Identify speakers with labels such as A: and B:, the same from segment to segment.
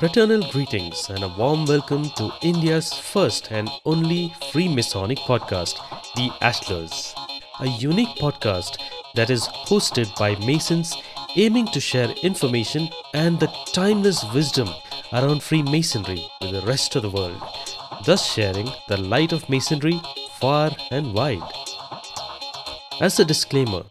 A: Fraternal greetings and a warm welcome to India's first and only Freemasonic podcast, The Ashlars, a unique podcast that is hosted by Masons aiming to share information and the timeless wisdom around Freemasonry with the rest of the world, thus sharing the light of Masonry far and wide. As a disclaimer,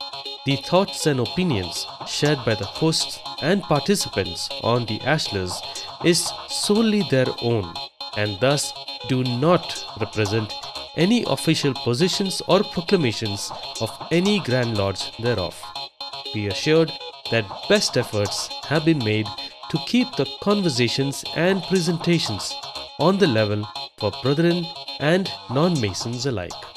A: the thoughts and opinions shared by the hosts and participants on the Ashlars is solely their own and thus do not represent any official positions or proclamations of any Grand Lodges thereof. Be assured that best efforts have been made to keep the conversations and presentations on the level for brethren and non Masons alike.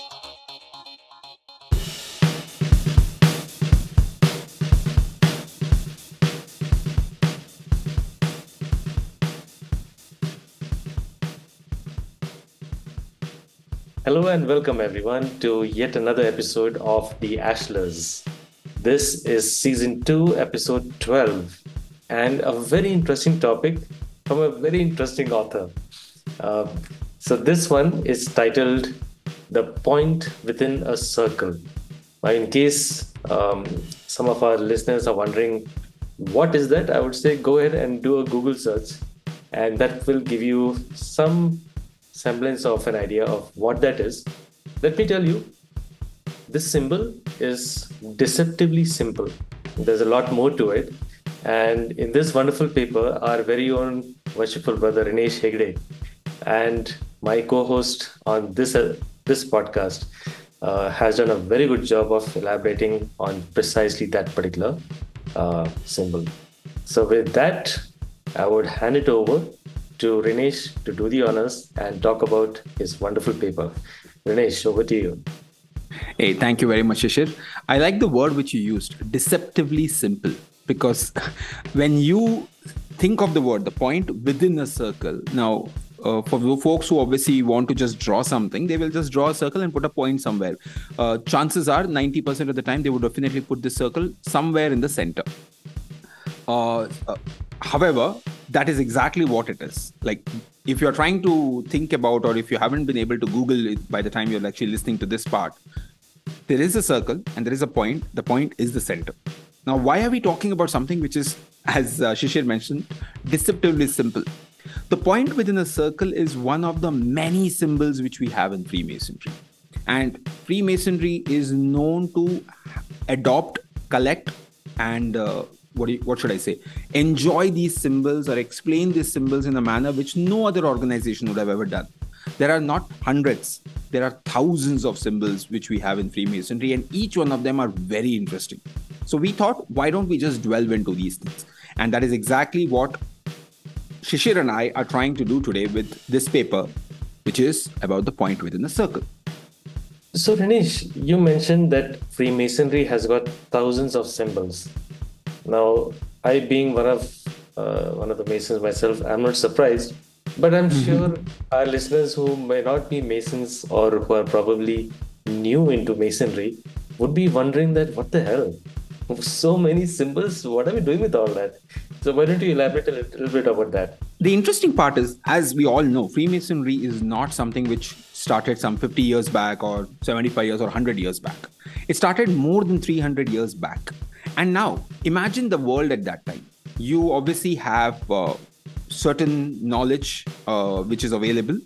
A: Hello and welcome everyone to yet another episode of The Ashlars. This is season 2, episode 12, and a very interesting topic from a very interesting author. Uh, so, this one is titled The Point Within a Circle. Now, in case um, some of our listeners are wondering, what is that? I would say go ahead and do a Google search, and that will give you some semblance of an idea of what that is, let me tell you, this symbol is deceptively simple. There's a lot more to it. And in this wonderful paper, our very own worshipful brother Rinesh Hegde and my co-host on this uh, this podcast uh, has done a very good job of elaborating on precisely that particular uh, symbol. So with that, I would hand it over to Rinesh to do the honors and talk about his wonderful paper. Rinesh, over to you.
B: Hey, thank you very much, Shishir. I like the word which you used, deceptively simple, because when you think of the word, the point within a circle, now uh, for folks who obviously want to just draw something, they will just draw a circle and put a point somewhere. Uh, chances are 90% of the time they would definitely put this circle somewhere in the center. Uh, uh however, that is exactly what it is. Like, if you're trying to think about, or if you haven't been able to Google it by the time you're actually listening to this part, there is a circle and there is a point. The point is the center. Now, why are we talking about something which is, as uh, Shishir mentioned, deceptively simple? The point within a circle is one of the many symbols which we have in Freemasonry. And Freemasonry is known to adopt, collect, and uh, what, you, what should I say? Enjoy these symbols or explain these symbols in a manner which no other organization would have ever done. There are not hundreds, there are thousands of symbols which we have in Freemasonry, and each one of them are very interesting. So we thought, why don't we just delve into these things? And that is exactly what Shishir and I are trying to do today with this paper, which is about the point within a circle.
A: So, Rinesh, you mentioned that Freemasonry has got thousands of symbols. Now, I being one of uh, one of the Masons myself, I'm not surprised, but I'm mm-hmm. sure our listeners who may not be Masons or who are probably new into Masonry would be wondering that what the hell? So many symbols, what are we doing with all that? So why don't you elaborate a little bit about that?
B: The interesting part is, as we all know, Freemasonry is not something which started some 50 years back or 75 years or 100 years back. It started more than 300 years back. And now, imagine the world at that time. You obviously have uh, certain knowledge uh, which is available.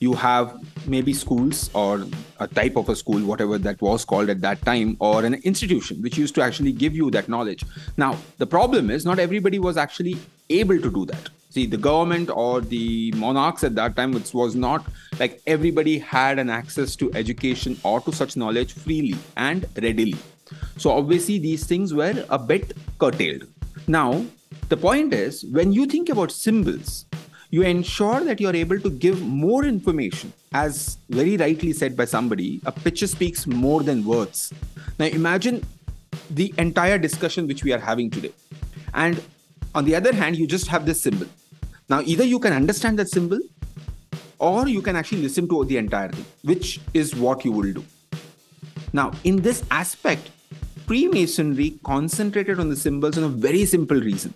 B: You have maybe schools or a type of a school, whatever that was called at that time, or an institution which used to actually give you that knowledge. Now, the problem is not everybody was actually able to do that. See, the government or the monarchs at that time, it was not like everybody had an access to education or to such knowledge freely and readily. So obviously these things were a bit curtailed. Now, the point is when you think about symbols, you ensure that you're able to give more information. As very rightly said by somebody, a picture speaks more than words. Now imagine the entire discussion which we are having today. And on the other hand, you just have this symbol. Now, either you can understand that symbol or you can actually listen to the entire thing, which is what you will do. Now, in this aspect, Freemasonry concentrated on the symbols on a very simple reason.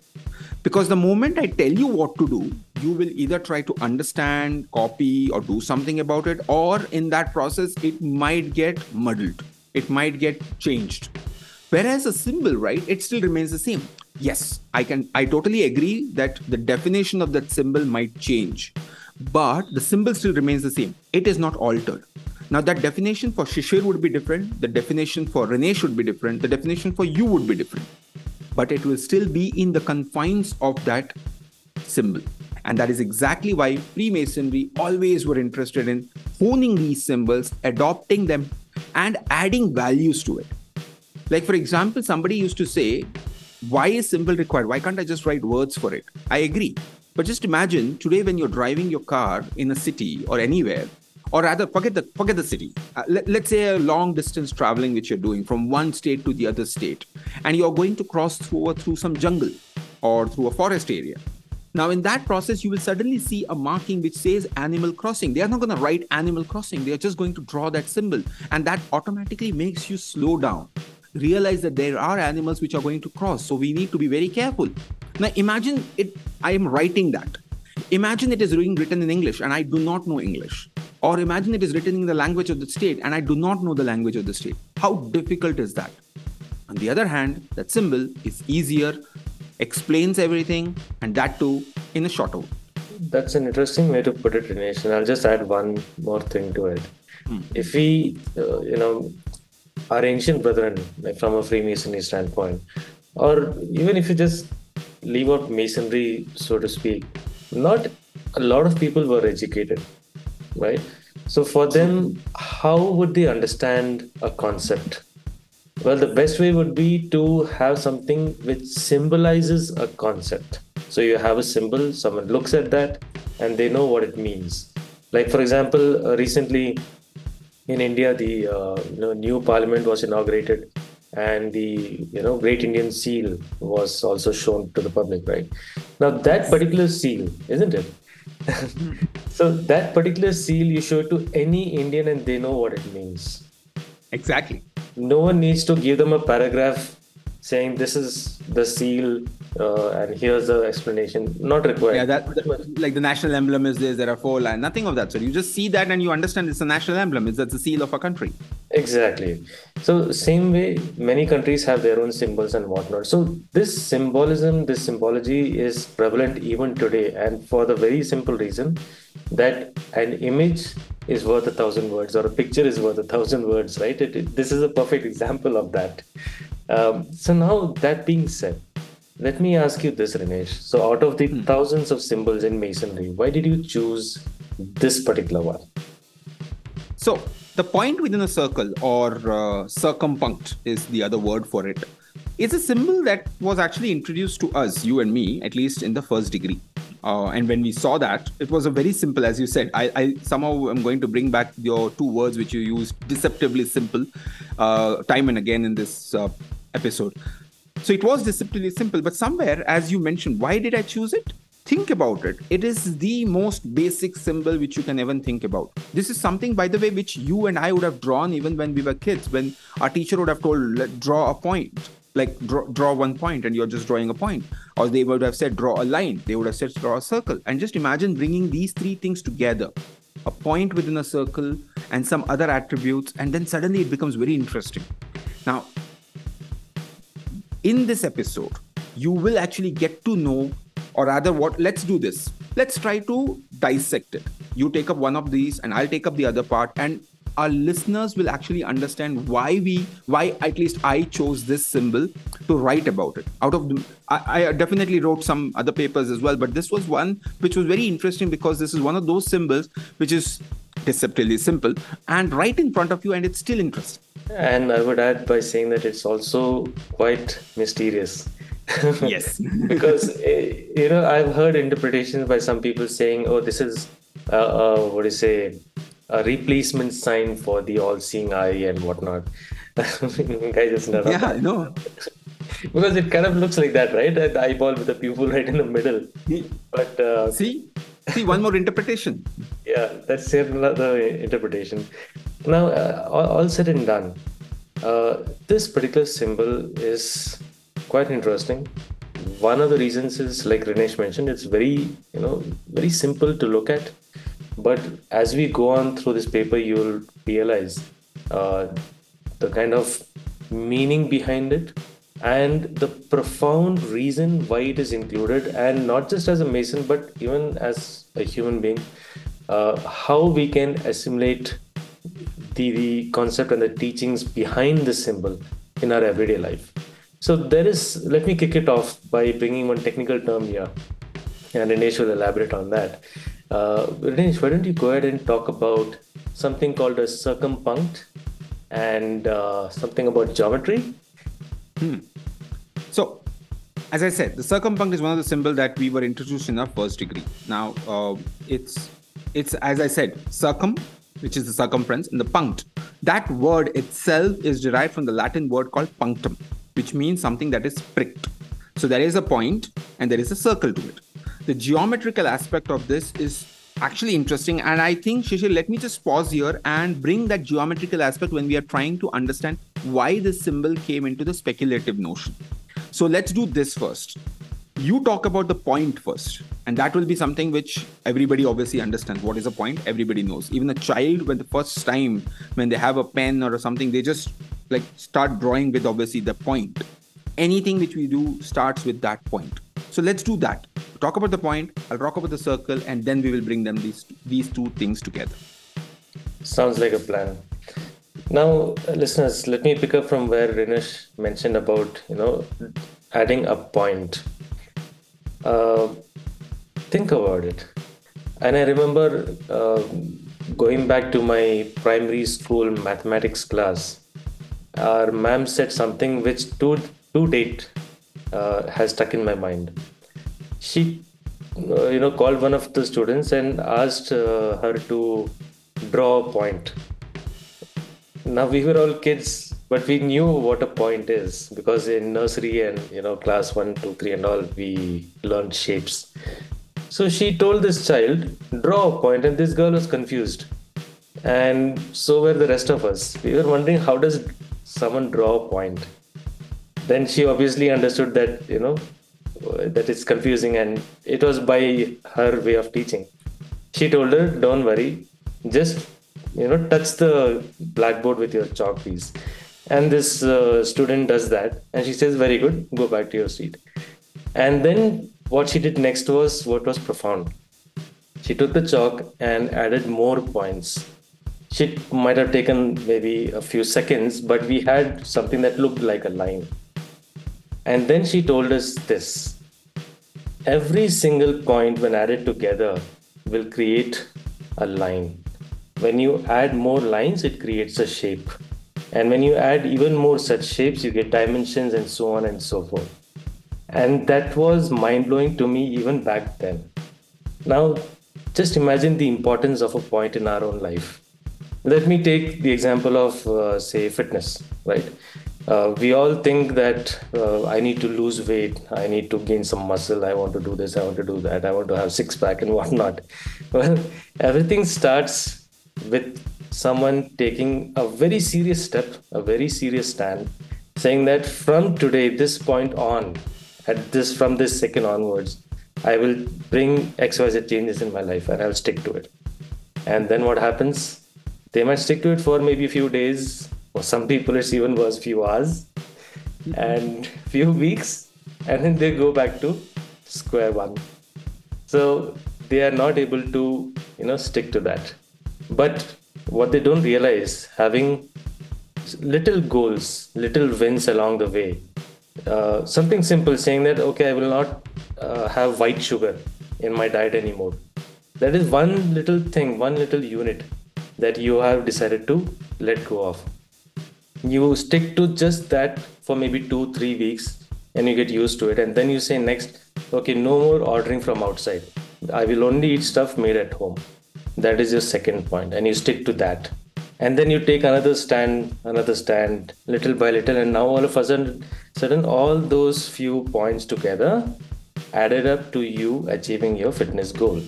B: Because the moment I tell you what to do, you will either try to understand, copy, or do something about it, or in that process, it might get muddled. It might get changed. Whereas a symbol, right, it still remains the same. Yes, I can, I totally agree that the definition of that symbol might change, but the symbol still remains the same. It is not altered. Now, that definition for Shishir would be different, the definition for Rinesh would be different, the definition for you would be different but it will still be in the confines of that symbol. And that is exactly why Freemasonry always were interested in honing these symbols, adopting them, and adding values to it. Like, for example, somebody used to say, Why is symbol required? Why can't I just write words for it? I agree. But just imagine today when you're driving your car in a city or anywhere, or rather forget the forget the city. Uh, let, let's say a long distance traveling which you're doing from one state to the other state and you're going to cross through through some jungle or through a forest area. Now in that process you will suddenly see a marking which says animal crossing. They are not going to write animal crossing. They are just going to draw that symbol and that automatically makes you slow down. Realize that there are animals which are going to cross so we need to be very careful. Now imagine it i am writing that. Imagine it is being written in english and i do not know english or imagine it is written in the language of the state and I do not know the language of the state. How difficult is that? On the other hand, that symbol is easier, explains everything, and that too in a shorter way.
A: That's an interesting way to put it, Rinesh. And I'll just add one more thing to it. Hmm. If we, uh, you know, our ancient brethren, like from a Freemasonry standpoint, or even if you just leave out masonry, so to speak, not a lot of people were educated right? So for them, how would they understand a concept? Well, the best way would be to have something which symbolizes a concept. So you have a symbol, someone looks at that, and they know what it means. Like for example, uh, recently in India, the uh, you know, new parliament was inaugurated, and the you know Great Indian Seal was also shown to the public. Right now, that particular seal, isn't it? so that particular seal you show to any Indian and they know what it means.
B: Exactly.
A: No one needs to give them a paragraph saying this is the seal uh, and here's the explanation not required.
B: Yeah that, that, like the national emblem is this there are four lines nothing of that so you just see that and you understand it's a national emblem it's that's the seal of a country.
A: Exactly. So same way many countries have their own symbols and whatnot. So this symbolism this symbology is prevalent even today and for the very simple reason that an image is worth a thousand words or a picture is worth a thousand words right? It, it, this is a perfect example of that um, so now that being said, let me ask you this, Rinesh. So out of the hmm. thousands of symbols in masonry, why did you choose this particular one?
B: So the point within a circle or uh, circumpunct is the other word for it. It's a symbol that was actually introduced to us, you and me, at least in the first degree. Uh, and when we saw that, it was a very simple, as you said. I, I somehow am going to bring back your two words which you used, deceptively simple, uh, time and again in this uh, episode. So it was deceptively simple, but somewhere, as you mentioned, why did I choose it? Think about it. It is the most basic symbol which you can even think about. This is something, by the way, which you and I would have drawn even when we were kids, when our teacher would have told, draw a point like draw, draw one point and you're just drawing a point. Or they would have said draw a line. They would have said draw a circle. And just imagine bringing these three things together. A point within a circle and some other attributes and then suddenly it becomes very interesting. Now in this episode you will actually get to know or rather what let's do this. Let's try to dissect it. You take up one of these and i'll take up the other part and our listeners will actually understand why we why at least i chose this symbol to write about it. Out of the I, I, definitely wrote some other papers as well but this was one which was very interesting because this is one of those symbols which is deceptively simple and right in front of you and it's still interesting.
A: And i would add by saying that it's also quite mysterious.
B: Yes.
A: Because eh, you know i've heard interpretations by some people saying oh this is uh, uh, what do you say a replacement sign for the all-seeing eye and whatnot. Guy just
B: yeah, I know.
A: because it kind of looks like that, right? The eyeball with the pupil right in the middle. But uh,
B: see, see one more interpretation.
A: Yeah, that's another interpretation. Now, uh, all, all, said and done, uh, this particular symbol is quite interesting. one of the reasons is like Rinesh mentioned, it's very you know very simple to look at, but as we go on through this paper, you'll realize uh, the kind of meaning behind it and the profound reason why it is included, and not just as a Mason, but even as a human being, uh, how we can assimilate the, the concept and the teachings behind the symbol in our everyday life. So there is, let me kick it off by bringing one technical term here, and Rinesh will elaborate on that. Uh, why don't you go ahead and talk about something called a circumpunct and uh, something about geometry?
B: Hmm. So, as I said, the circumpunct is one of the symbols that we were introduced in our first degree. Now, uh, it's it's as I said, circum, which is the circumference, and the punct. That word itself is derived from the Latin word called punctum, which means something that is pricked. So there is a point and there is a circle to it. The geometrical aspect of this is actually interesting. And I think, Shishir, let me just pause here and bring that geometrical aspect when we are trying to understand why this symbol came into the speculative notion. So let's do this first. You talk about the point first, and that will be something which everybody obviously understands. What is a point? Everybody knows. Even a child, when the first time when they have a pen or something, they just like start drawing with obviously the point. Anything which we do starts with that point. So let's do that. Talk about the point. I'll talk about the circle, and then we will bring them these these two things together.
A: Sounds like a plan. Now, listeners, let me pick up from where Rinesh mentioned about you know adding a point. Uh, think about it, and I remember uh, going back to my primary school mathematics class. Our ma'am said something which to to date uh, has stuck in my mind. She, uh, you know, called one of the students and asked uh, her to draw a point. Now we were all kids but we knew what a point is because in nursery and you know class one two three and all we learned shapes. So she told this child draw a point and this girl was confused. And so were the rest of us. We were wondering how does someone draw a point? Then she obviously understood that you know that it's confusing and it was by her way of teaching. She told her don't worry just you know touch the blackboard with your chalk piece. And this uh, student does that and she says very good go back to your seat. And then what she did next was what was profound. She took the chalk and added more points. She might have taken maybe a few seconds but we had something that looked like a line and then she told us this every single point when added together will create a line when you add more lines, it creates a shape. And when you add even more such shapes, you get dimensions and so on and so forth. And that was mind blowing to me even back then. Now, just imagine the importance of a point in our own life. Let me take the example of, uh, say, fitness, right? Uh, we all think that uh, I need to lose weight, I need to gain some muscle, I want to do this, I want to do that, I want to have six pack and whatnot. Well, everything starts with someone taking a very serious step, a very serious stand, saying that from today, this point on, at this from this second onwards, I will bring XYZ changes in my life and I'll stick to it. And then what happens? They might stick to it for maybe a few days, or some people it's even worse, few hours, and few weeks, and then they go back to square one. So they are not able to, you know, stick to that but what they don't realize, having little goals, little wins along the way, uh, something simple saying that, okay, I will not uh, have white sugar in my diet anymore. That is one little thing, one little unit that you have decided to let go of. You stick to just that for maybe two, three weeks and you get used to it. And then you say, next, okay, no more ordering from outside. I will only eat stuff made at home that is your second point and you stick to that and then you take another stand another stand little by little and now all of a sudden sudden all those few points together added up to you achieving your fitness goal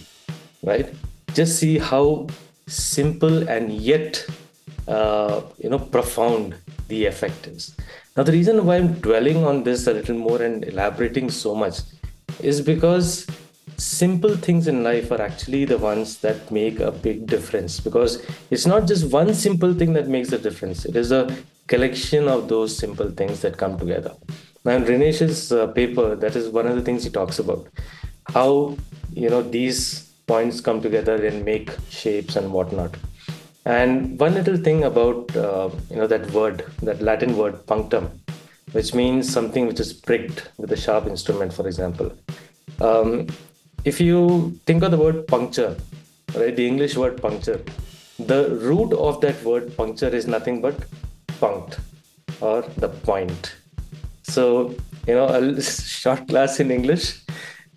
A: right just see how simple and yet uh, you know profound the effect is. Now, the reason why I'm dwelling on this a little more and elaborating so much is because simple things in life are actually the ones that make a big difference. Because it's not just one simple thing that makes a difference. It is a collection of those simple things that come together. Now in Rinesh's uh, paper that is one of the things he talks about. How you know these points come together and make shapes and whatnot and one little thing about uh, you know that word that latin word punctum which means something which is pricked with a sharp instrument for example um, if you think of the word puncture, right, the English word puncture, the root of that word puncture is nothing but punct or the point. So, you know, a short class in English,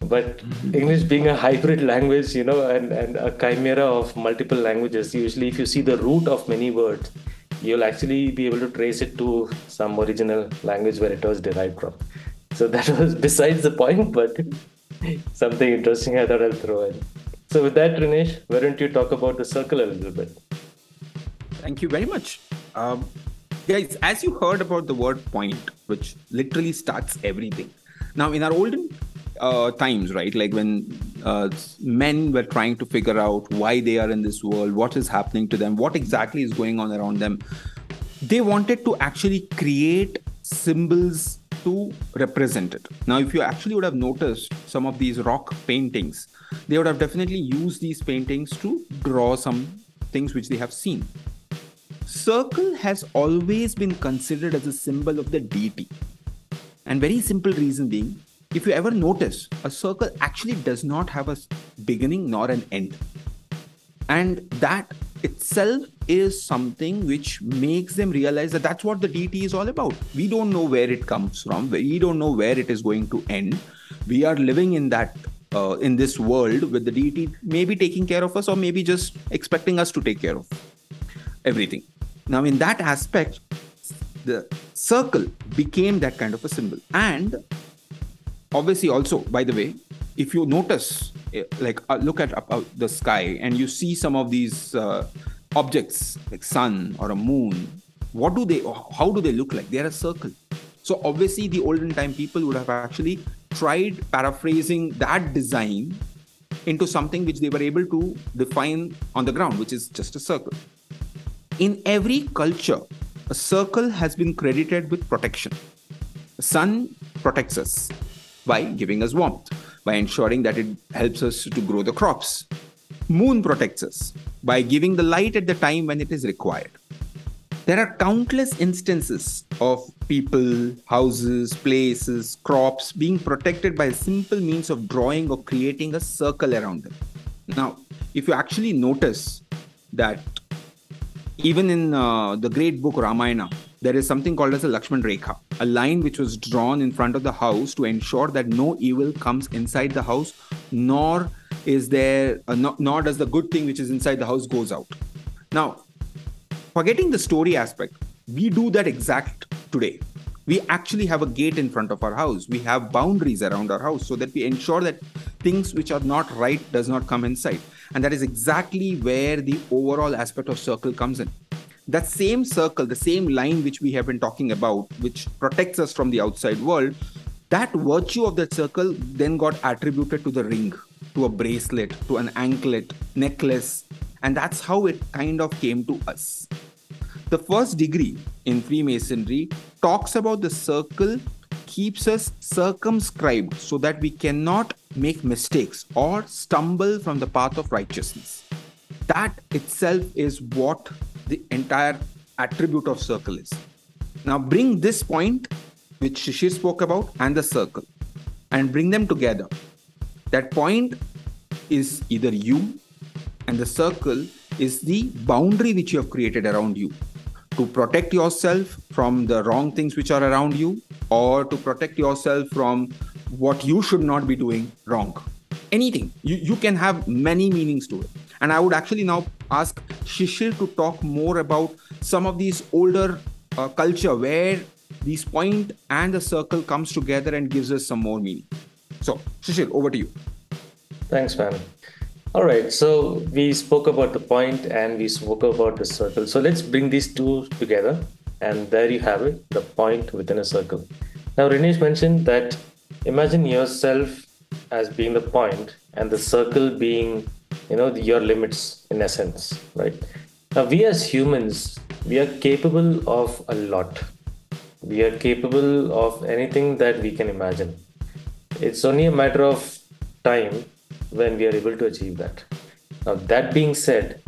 A: but. English being a hybrid language, you know, and, and a chimera of multiple languages, usually if you see the root of many words, you'll actually be able to trace it to some original language where it was derived from. So that was besides the point, but something interesting I thought I'll throw in. So, with that, Rinesh, why don't you talk about the circle a little bit?
B: Thank you very much. Um, guys, as you heard about the word point, which literally starts everything. Now, in our olden uh, times, right, like when uh, men were trying to figure out why they are in this world, what is happening to them, what exactly is going on around them, they wanted to actually create symbols to represent it. Now, if you actually would have noticed some of these rock paintings, they would have definitely used these paintings to draw some things which they have seen. Circle has always been considered as a symbol of the deity. And very simple reason being, if you ever notice, a circle actually does not have a beginning nor an end. And that itself is something which makes them realize that that's what the deity is all about. We don't know where it comes from. We don't know where it is going to end. We are living in that uh, in this world with the deity maybe taking care of us or maybe just expecting us to take care of everything. Now, in that aspect, the circle became that kind of a symbol. And obviously, also, by the way, if you notice, eh, like uh, look at uh, the sky and you see some of these uh, objects like sun or a moon, what do they? How do they look like? They are a circle. So obviously, the olden time people would have actually tried paraphrasing that design into something which they were able to define on the ground, which is just a circle. In every culture, a circle has been credited with protection. The sun protects us by giving us warmth by ensuring that it helps us to grow the crops. Moon protects us by giving the light at the time when it is required. There are countless instances of people, houses, places, crops being protected by a simple means of drawing or creating a circle around them. Now, if you actually notice that even in uh, the great book Ramayana, there is something called as a Lakshman Rekha, a line which was drawn in front of the house to ensure that no evil comes inside the house, nor is there, uh, no, nor does the good thing which is inside the house goes out. Now, forgetting the story aspect, we do that exact today. We actually have a gate in front of our house. We have boundaries around our house so that we ensure that things which are not right does not come inside. And that is exactly where the overall aspect of circle comes in that same circle, the same line which we have been talking about, which protects us from the outside world, that virtue of that circle then got attributed to the ring, to a bracelet, to an anklet, necklace, and that's how it kind of came to us. The first degree in Freemasonry talks about the circle keeps us circumscribed so that we cannot make mistakes or stumble from the path of righteousness. That itself is what the entire attribute of circle is. Now bring this point which Shishir spoke about and the circle and bring them together. That point is either you and the circle is the boundary which you have created around you to protect yourself from the wrong things which are around you or to protect yourself from what you should not be doing wrong. Anything. You, you can have many meanings to it. And I would actually now ask Shishir to talk more about some of these older uh, culture where these point and the circle comes together and gives us some more meaning. So, Shishir, over to you.
A: Thanks, man. All right, so we spoke about the point and we spoke about the circle. So let's bring these two together And there you have it, the point within a circle. Now, Rinesh mentioned that imagine yourself as being the point and the circle being, you know, your limits in essence, right? Now, we as humans, we are capable of a lot. We are capable of anything that we can imagine. It's only a matter of time when we are able to achieve that. Now, that being said,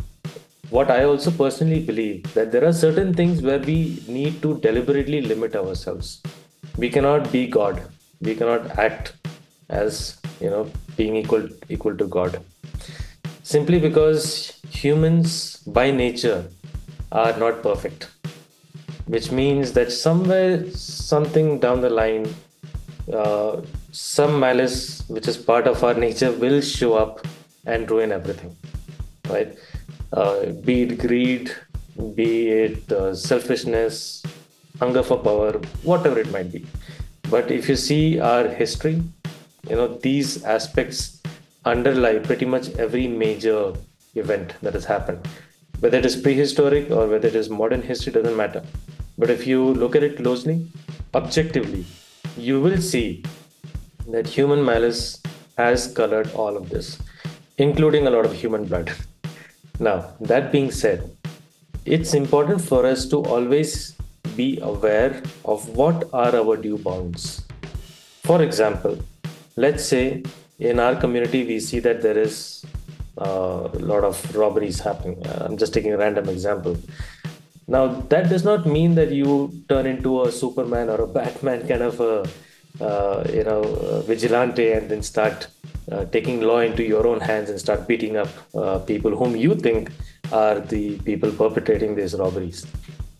A: what I also personally believe that there are certain things where we need to deliberately limit ourselves. We cannot be God. We cannot act as you know being equal equal to God. Simply because humans by nature are not perfect, which means that somewhere something down the line, uh, some malice which is part of our nature will show up and ruin everything, right? uh, be it greed, be it uh, selfishness, hunger for power, whatever it might be. But if you see our history, you know, these aspects underlie pretty much every major event that has happened. Whether it is prehistoric or whether it is modern history, doesn't matter. But if you look at it closely, objectively, you will see that human malice has colored all of this, including a lot of human blood. Now, that being said, it's important for us to always be aware of what are our due bounds. For example, let's say in our community we see that there is uh, a lot of robberies happening. Uh, I'm just taking a random example. Now, that does not mean that you turn into a Superman or a Batman kind of a uh, you know vigilante and then start uh, taking law into your own hands and start beating up uh, people whom you think are the people perpetrating these robberies.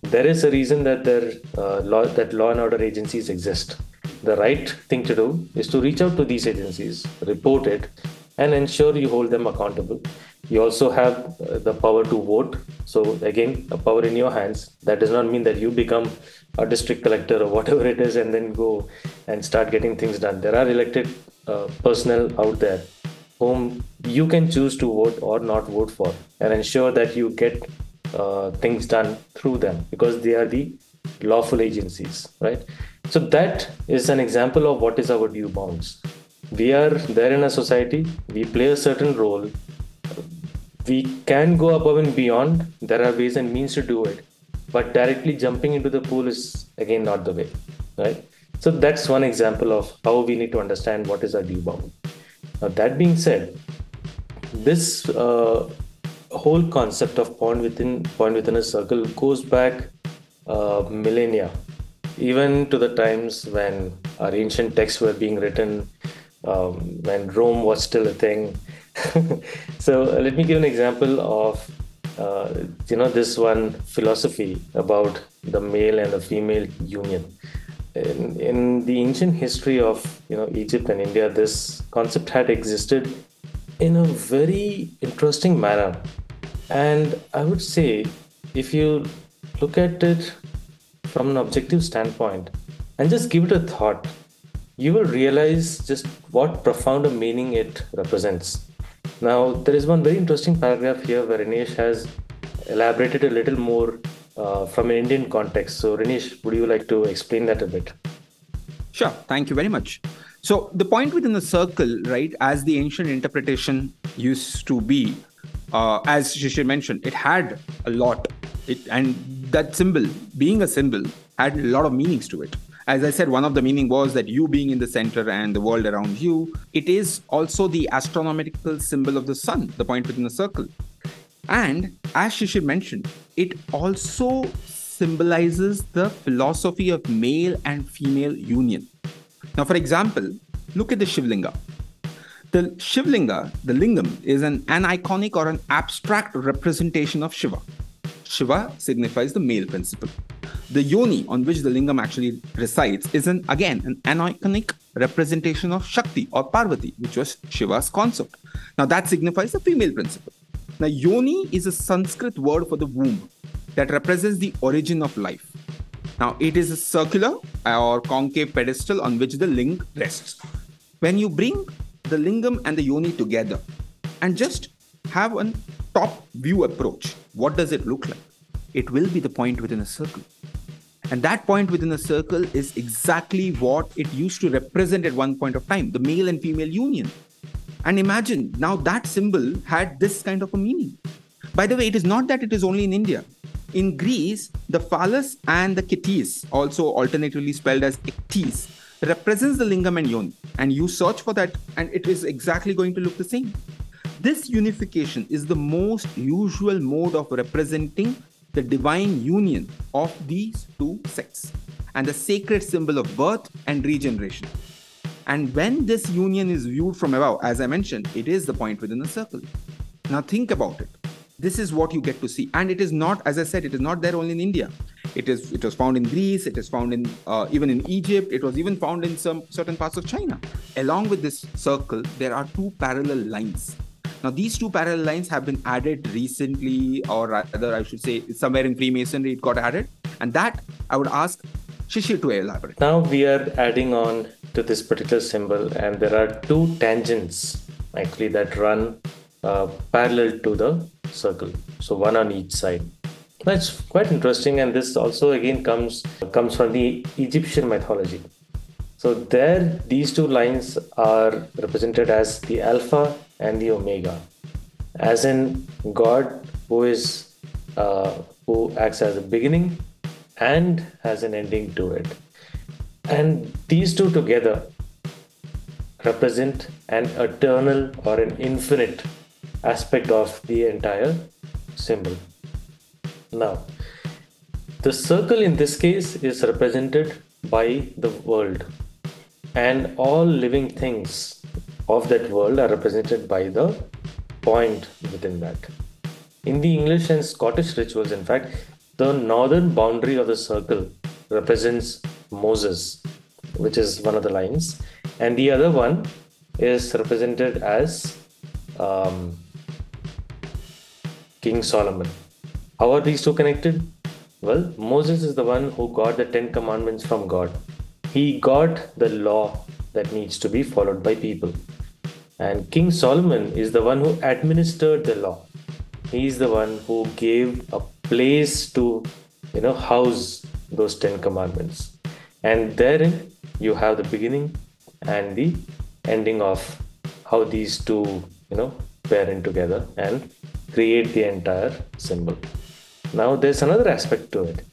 A: There is a reason that there uh, law that law and order agencies exist. The right thing to do is to reach out to these agencies, report it, and ensure you hold them accountable. You also have uh, the power to vote. So again, a power in your hands. That does not mean that you become a district collector or whatever it is and then go and start getting things done. There are elected uh, personnel out there whom you can choose to vote or not vote for and ensure that you get uh, things done through them because they are the lawful agencies right so that is an example of what is our due bounds we are there in a society we play a certain role. We can go above and beyond. There are ways and means to do it. But directly jumping into the pool is again not the way right? So that's one example of how we need to understand what is our due bound. Now, that being said, this uh, whole concept of point within point within a circle goes back uh, millennia, even to the times when our ancient texts were being written, um, when Rome was still a thing. so uh, let me give an example of uh, you know this one philosophy about the male and the female union in, in the ancient history of you know Egypt and India, this concept had existed in a very interesting manner. And I would say, if you look at it from an objective standpoint and just give it a thought, you will realize just what profound a meaning it represents. Now, there is one very interesting paragraph here where Rinesh has elaborated a little more uh, from an Indian context. So, Rinesh, would you like to explain that a bit?
B: Sure. Thank you very much. So, the point within the circle, right, as the ancient interpretation used to be, uh, as Shishir mentioned, it had a lot. It, and that symbol, being a symbol, had a lot of meanings to it. As I said, one of the meaning was that you being in the center and the world around you. It is also the astronomical symbol of the sun, the point within the circle. And as Shishir mentioned, it also symbolizes the philosophy of male and female union. Now, for example, look at the Shivlinga. The Shivlinga, the lingam, is an an iconic or an abstract representation of Shiva. Shiva signifies the male principle. The yoni on which the lingam actually resides is an again an aniconic representation of Shakti or Parvati, which was Shiva's consort. Now that signifies the female principle. Now, yoni is a Sanskrit word for the womb that represents the origin of life. Now, it is a circular or concave pedestal on which the ling rests. When you bring the lingam and the yoni together and just have a top view approach, what does it look like? It will be the point within a circle. And that point within a circle is exactly what it used to represent at one point of time the male and female union. And imagine now that symbol had this kind of a meaning. By the way, it is not that it is only in India. In Greece, the phallus and the kteis, also alternatively spelled as ichthys, represents the lingam and yoni. And you search for that, and it is exactly going to look the same. This unification is the most usual mode of representing the divine union of these two sects and the sacred symbol of birth and regeneration. And when this union is viewed from above, as I mentioned, it is the point within a circle. Now think about it. This is what you get to see. And it is not as i said it is not there only in india. It is it was found in greece it is found in uh, even in egypt it was even found in some certain parts of china. Along with this circle there are two parallel lines now these two parallel lines have been added recently or rather i should say somewhere in freemasonry it got added. And that i would ask Shishir to elaborate.
A: Now we are adding on to this particular symbol, and there are two tangents actually that run uh, parallel to the circle. So one on each side. That's quite interesting and this also again comes comes from the egyptian mythology. So there these two lines are represented as the alpha and the omega as in god who is uh, who acts as a beginning and has an ending to it and these two together represent an eternal or an infinite aspect of the entire symbol. Now, the circle in this case is represented by the world, and all living things of that world are represented by the point within that. In the English and Scottish rituals, in fact, the northern boundary of the circle represents Moses, which is one of the lines, and the other one is represented as um, King Solomon. How are these two connected? Well, Moses is the one who got the Ten Commandments from God. He got the law that needs to be followed by people. And King Solomon is the one who administered the law. He is the one who gave a place to, you know, house those Ten Commandments. And therein you have the beginning and the ending of how these two, you know, pair in together and create the entire symbol. Now, there's another aspect to it.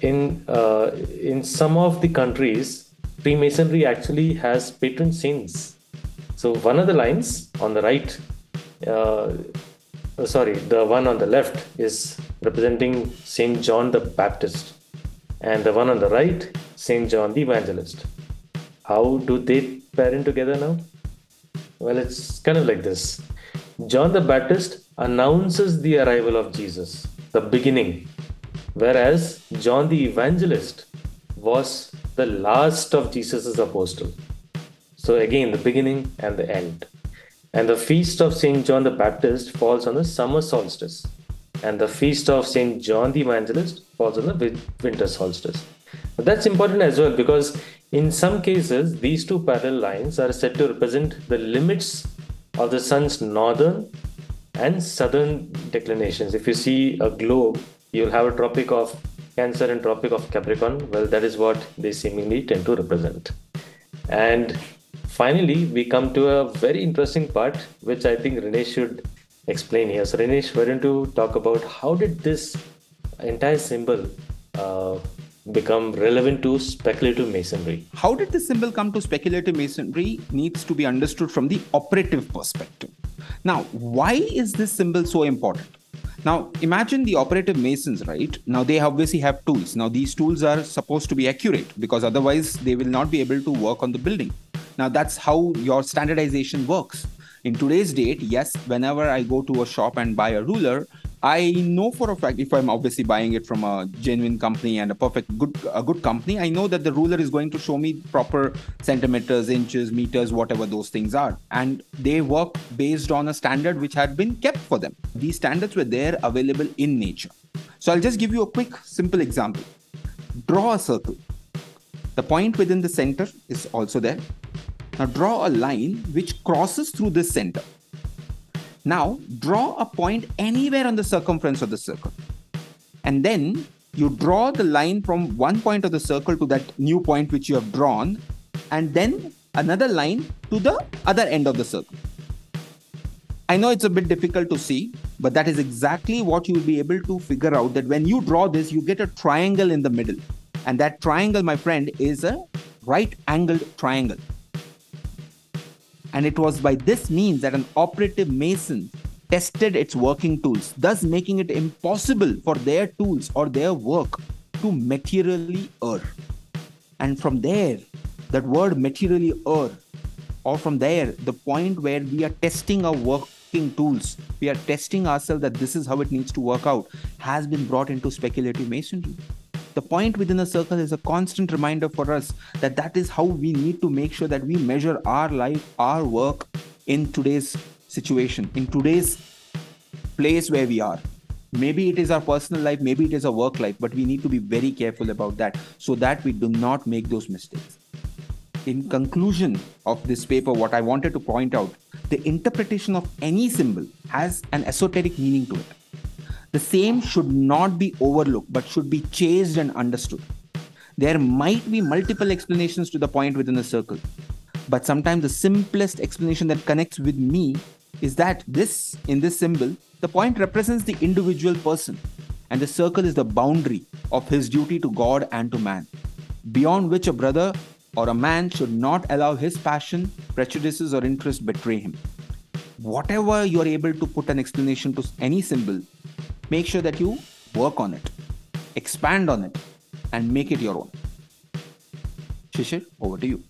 A: In uh, in some of the countries, Freemasonry actually has patron saints. So one of the lines on the right, uh, sorry, the one on the left is representing Saint John the Baptist, and the one on the right, Saint John the Evangelist. How do they pair in together now? Well, it's kind of like this. John the Baptist announces the arrival of Jesus, the beginning, whereas John the Evangelist was the last of Jesus' apostle. So, again, the beginning and the end. And the feast of St. John the Baptist falls on the summer solstice, and the feast of St. John the Evangelist falls on the winter solstice. But that's important as well because in some cases, these two parallel lines are said to represent the limits of the sun's northern and southern declinations. If you see a globe, you'll have a tropic of Cancer and tropic of Capricorn. Well, that is what they seemingly tend to represent. And finally, we come to a very interesting part, which I think Rinesh should explain here. So, Rinesh, why don't you talk about how did this entire symbol uh, become relevant to speculative masonry?
B: How did the symbol come to speculative masonry needs to be understood from the operative perspective. Now, why is this symbol so important? Now, imagine the operative masons, right? Now, they obviously have tools. Now, these tools are supposed to be accurate because otherwise they will not be able to work on the building. Now, that's how your standardization works. In today's date, yes, whenever I go to a shop and buy a ruler, I know for a fact if I'm obviously buying it from a genuine company and a perfect good a good company, I know that the ruler is going to show me proper centimeters, inches, meters, whatever those things are, and they work based on a standard which had been kept for them. These standards were there available in nature. So I'll just give you a quick, simple example. Draw a circle. The point within the center is also there. Now draw a line which crosses through this center. Now, draw a point anywhere on the circumference of the circle. And then you draw the line from one point of the circle to that new point which you have drawn, and then another line to the other end of the circle. I know it's a bit difficult to see, but that is exactly what you will be able to figure out that when you draw this, you get a triangle in the middle. And that triangle, my friend, is a right angled triangle. And it was by this means that an operative mason tested its working tools, thus making it impossible for their tools or their work to materially err. And from there, that word materially err, or from there, the point where we are testing our working tools, we are testing ourselves that this is how it needs to work out, has been brought into speculative masonry. The point within a circle is a constant reminder for us that that is how we need to make sure that we measure our life, our work in today's situation, in today's place where we are. Maybe it is our personal life, maybe it is our work life, but we need to be very careful about that so that we do not make those mistakes. In conclusion of this paper, what I wanted to point out the interpretation of any symbol has an esoteric meaning to it. The same should not be overlooked but should be chased and understood. There might be multiple explanations to the point within a circle, but sometimes the simplest explanation that connects with me is that this, in this symbol, the point represents the individual person, and the circle is the boundary of his duty to God and to man, beyond which a brother or a man should not allow his passion, prejudices, or interest betray him. Whatever you are able to put an explanation to any symbol, make sure that you work on it, expand on it, and make it your own. Shishir, over to you.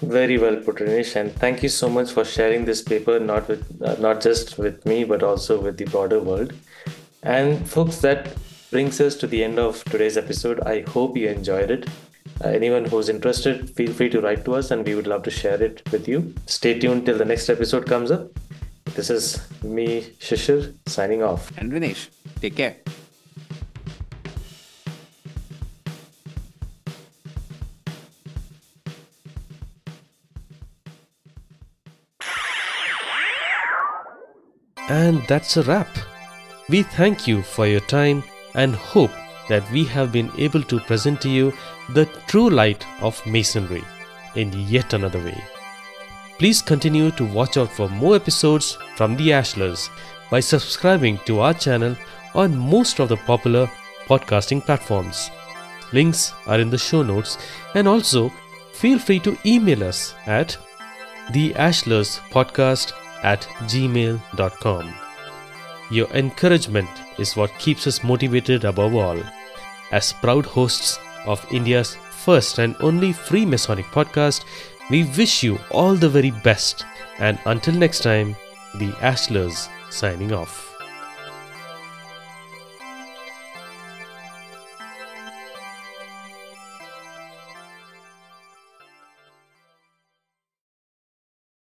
A: Very well put, Rinesh, and thank you so much for sharing this paper, not with uh, not just with me, but also with the broader world. And folks, that brings us to the end of today's episode. I hope you enjoyed it. Uh, anyone who's interested, feel free to write to us and we would love to share it with you. Stay tuned till the next episode comes up. This is me, Shishir, signing off.
B: And Rinesh, take care.
C: And that's a wrap. We thank you for your time and hope that we have been able to present to you the true light of Masonry in yet another way. Please continue to watch out for more episodes from the Ashlars by subscribing to our channel on most of the popular podcasting platforms. Links are in the show notes and also feel free to email us at theashlarspodcast at gmail.com. Your encouragement is what keeps us motivated above all. As proud hosts of India's first and only free Masonic podcast, we wish you all the very best. And until next time, the Ashlars signing off.